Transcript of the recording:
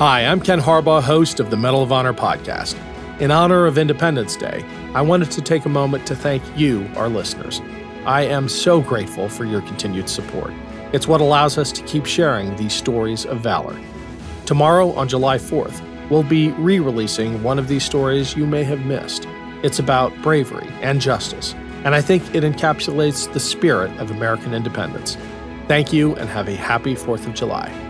Hi, I'm Ken Harbaugh, host of the Medal of Honor podcast. In honor of Independence Day, I wanted to take a moment to thank you, our listeners. I am so grateful for your continued support. It's what allows us to keep sharing these stories of valor. Tomorrow, on July 4th, we'll be re releasing one of these stories you may have missed. It's about bravery and justice, and I think it encapsulates the spirit of American independence. Thank you and have a happy 4th of July.